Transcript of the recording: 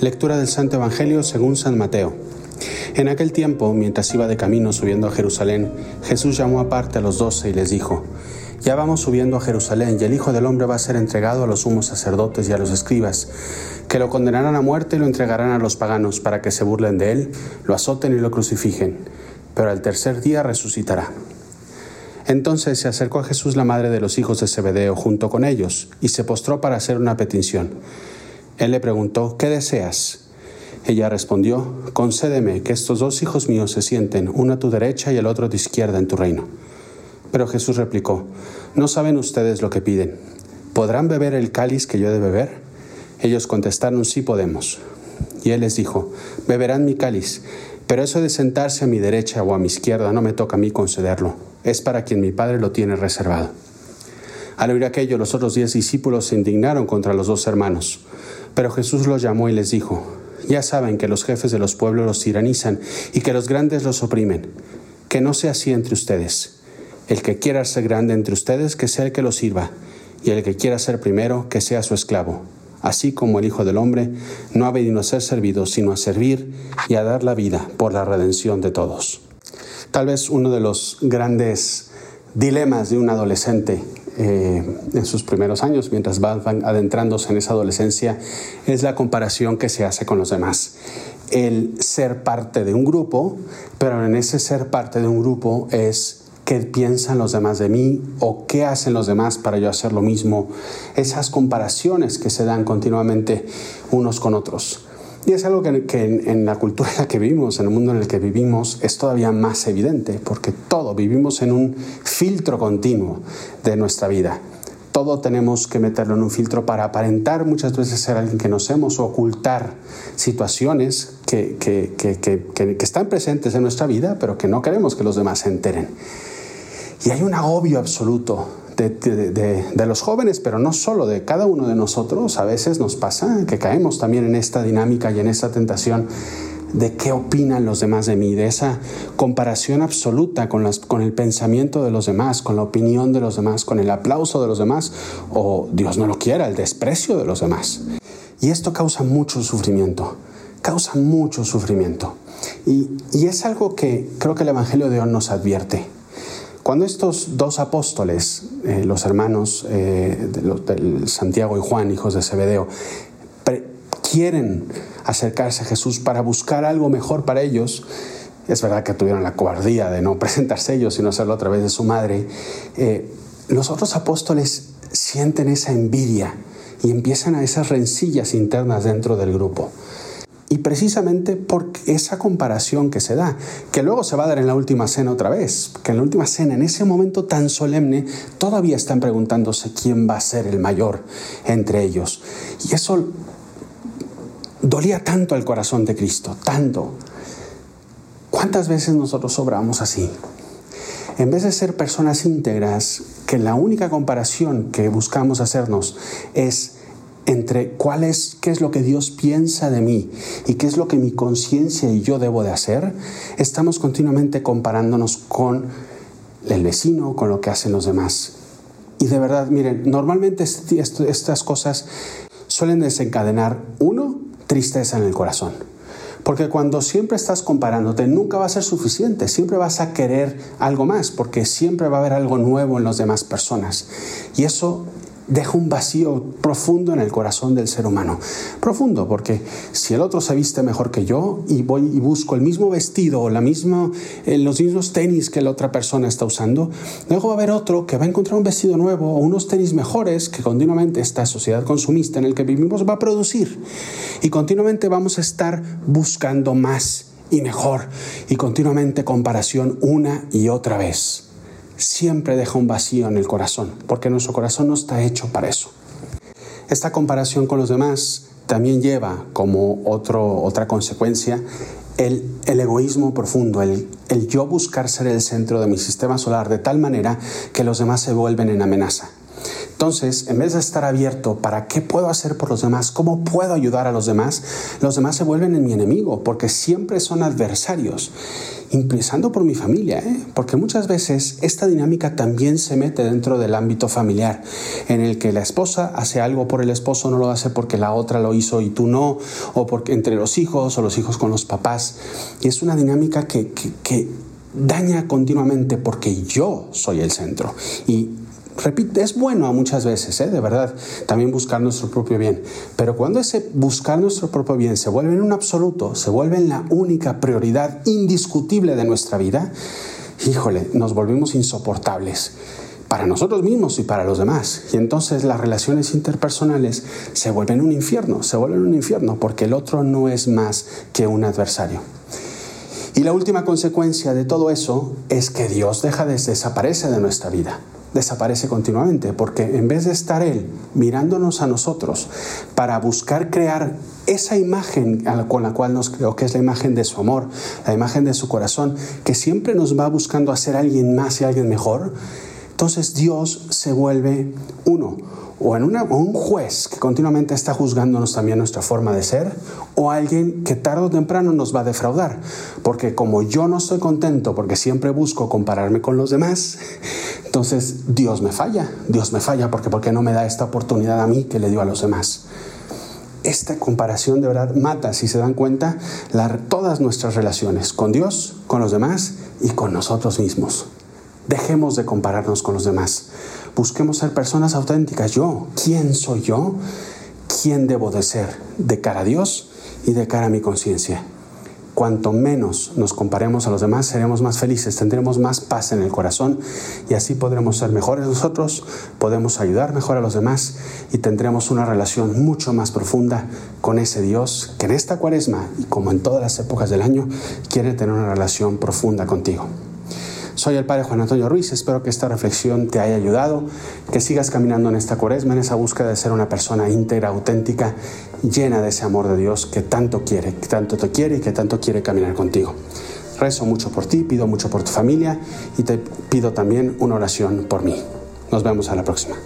Lectura del Santo Evangelio según San Mateo. En aquel tiempo, mientras iba de camino subiendo a Jerusalén, Jesús llamó aparte a los doce y les dijo, Ya vamos subiendo a Jerusalén y el Hijo del Hombre va a ser entregado a los sumos sacerdotes y a los escribas, que lo condenarán a muerte y lo entregarán a los paganos para que se burlen de él, lo azoten y lo crucifijen, pero al tercer día resucitará. Entonces se acercó a Jesús la madre de los hijos de Zebedeo junto con ellos y se postró para hacer una petición. Él le preguntó, ¿qué deseas? Ella respondió, concédeme que estos dos hijos míos se sienten, uno a tu derecha y el otro a tu izquierda en tu reino. Pero Jesús replicó, no saben ustedes lo que piden. ¿Podrán beber el cáliz que yo he de beber? Ellos contestaron, sí podemos. Y él les dijo, beberán mi cáliz, pero eso de sentarse a mi derecha o a mi izquierda no me toca a mí concederlo es para quien mi Padre lo tiene reservado. Al oír aquello, los otros diez discípulos se indignaron contra los dos hermanos, pero Jesús los llamó y les dijo, ya saben que los jefes de los pueblos los tiranizan y que los grandes los oprimen, que no sea así entre ustedes. El que quiera ser grande entre ustedes, que sea el que lo sirva, y el que quiera ser primero, que sea su esclavo. Así como el Hijo del Hombre no ha venido a ser servido, sino a servir y a dar la vida por la redención de todos. Tal vez uno de los grandes dilemas de un adolescente eh, en sus primeros años, mientras van adentrándose en esa adolescencia, es la comparación que se hace con los demás. El ser parte de un grupo, pero en ese ser parte de un grupo es qué piensan los demás de mí o qué hacen los demás para yo hacer lo mismo. Esas comparaciones que se dan continuamente unos con otros. Y es algo que, en, la cultura en la que vivimos, en el mundo en el que vivimos, es todavía más evidente, porque todo vivimos en un filtro continuo de nuestra vida. Todo tenemos que meterlo en un filtro para aparentar muchas veces ser alguien que nos hemos o ocultar situaciones que, que están presentes en nuestra vida, pero que no queremos que los demás se enteren. Y hay un agobio absoluto de, los jóvenes, pero no solo de cada uno de nosotros, a veces nos pasa que caemos también en esta dinámica y en esta tentación de qué opinan los demás de mí, de esa comparación absoluta con, el pensamiento de los demás, con la opinión de los demás, con el aplauso de los demás, o Dios no lo quiera, el desprecio de los demás. Y esto causa mucho sufrimiento, causa mucho sufrimiento. Y, es algo que creo que el Evangelio de hoy nos advierte. Cuando estos dos apóstoles, eh, los hermanos eh, de, Santiago y Juan, hijos de Zebedeo, quieren acercarse a Jesús para buscar algo mejor para ellos, es verdad que tuvieron la cobardía de no presentarse ellos, sino hacerlo a través de su madre, eh, los otros apóstoles sienten esa envidia y empiezan a esas rencillas internas dentro del grupo. Y precisamente por esa comparación que se da, que luego se va a dar en la última cena otra vez, que en la última cena, en ese momento tan solemne, todavía están preguntándose quién va a ser el mayor entre ellos. Y eso dolía tanto al corazón de Cristo, tanto. ¿Cuántas veces nosotros obramos así? En vez de ser personas íntegras, que la única comparación que buscamos hacernos es entre cuál es, qué es lo que Dios piensa de mí y qué es lo que mi conciencia y yo debo de hacer, estamos continuamente comparándonos con el vecino, con lo que hacen los demás. Y de verdad, miren, normalmente estas cosas suelen desencadenar, uno, tristeza en el corazón. Porque cuando siempre estás comparándote, nunca va a ser suficiente, siempre vas a querer algo más, porque siempre va a haber algo nuevo en las demás personas. Y eso deja un vacío profundo en el corazón del ser humano. Profundo, porque si el otro se viste mejor que yo y voy y busco el mismo vestido o la misma, eh, los mismos tenis que la otra persona está usando, luego va a haber otro que va a encontrar un vestido nuevo o unos tenis mejores que continuamente esta sociedad consumista en el que vivimos va a producir. Y continuamente vamos a estar buscando más y mejor y continuamente comparación una y otra vez siempre deja un vacío en el corazón, porque nuestro corazón no está hecho para eso. Esta comparación con los demás también lleva como otro, otra consecuencia el, egoísmo profundo, el, el yo buscar ser el centro de mi sistema solar de tal manera que los demás se vuelven en amenaza. Entonces, en vez de estar abierto para qué puedo hacer por los demás, cómo puedo ayudar a los demás, los demás se vuelven en mi enemigo porque siempre son adversarios, empezando por mi familia, ¿eh? porque muchas veces esta dinámica también se mete dentro del ámbito familiar, en el que la esposa hace algo por el esposo, no lo hace porque la otra lo hizo y tú no, o porque entre los hijos o los hijos con los papás. Y es una dinámica que, que, que daña continuamente porque yo soy el centro. Y repito, es bueno muchas veces, ¿eh? de verdad, también buscar nuestro propio bien. Pero cuando ese buscar nuestro propio bien se vuelve en un absoluto, se vuelve en la única prioridad indiscutible de nuestra vida, híjole, nos volvimos insoportables para nosotros mismos y para los demás. Y entonces las relaciones interpersonales se vuelven un infierno, se vuelven un infierno porque el otro no es más que un adversario. Y la última consecuencia de todo eso es que Dios deja de desaparecer de nuestra vida desaparece continuamente, porque en vez de estar Él mirándonos a nosotros para buscar crear esa imagen con la cual nos creó, que es la imagen de su amor, la imagen de su corazón, que siempre nos va buscando hacer alguien más y alguien mejor, entonces Dios se vuelve uno o en un juez que continuamente está juzgándonos también nuestra forma de ser, o alguien que tarde o temprano nos va a defraudar. Porque como yo no estoy contento porque siempre busco compararme con los demás, entonces Dios me falla, Dios me falla porque ¿por qué no me da esta oportunidad a mí que le dio a los demás? Esta comparación de verdad mata, si se dan cuenta, todas nuestras relaciones con Dios, con los demás y con nosotros mismos. Dejemos de compararnos con los demás. Busquemos ser personas auténticas. Yo, ¿quién soy yo? ¿Quién debo de ser de cara a Dios y de cara a mi conciencia? Cuanto menos nos comparemos a los demás, seremos más felices, tendremos más paz en el corazón y así podremos ser mejores nosotros, podemos ayudar mejor a los demás y tendremos una relación mucho más profunda con ese Dios que en esta cuaresma y como en todas las épocas del año quiere tener una relación profunda contigo. Soy el Padre Juan Antonio Ruiz, espero que esta reflexión te haya ayudado, que sigas caminando en esta cuaresma, en esa búsqueda de ser una persona íntegra, auténtica, llena de ese amor de Dios que tanto quiere, que tanto te quiere y que tanto quiere caminar contigo. Rezo mucho por ti, pido mucho por tu familia y te pido también una oración por mí. Nos vemos a la próxima.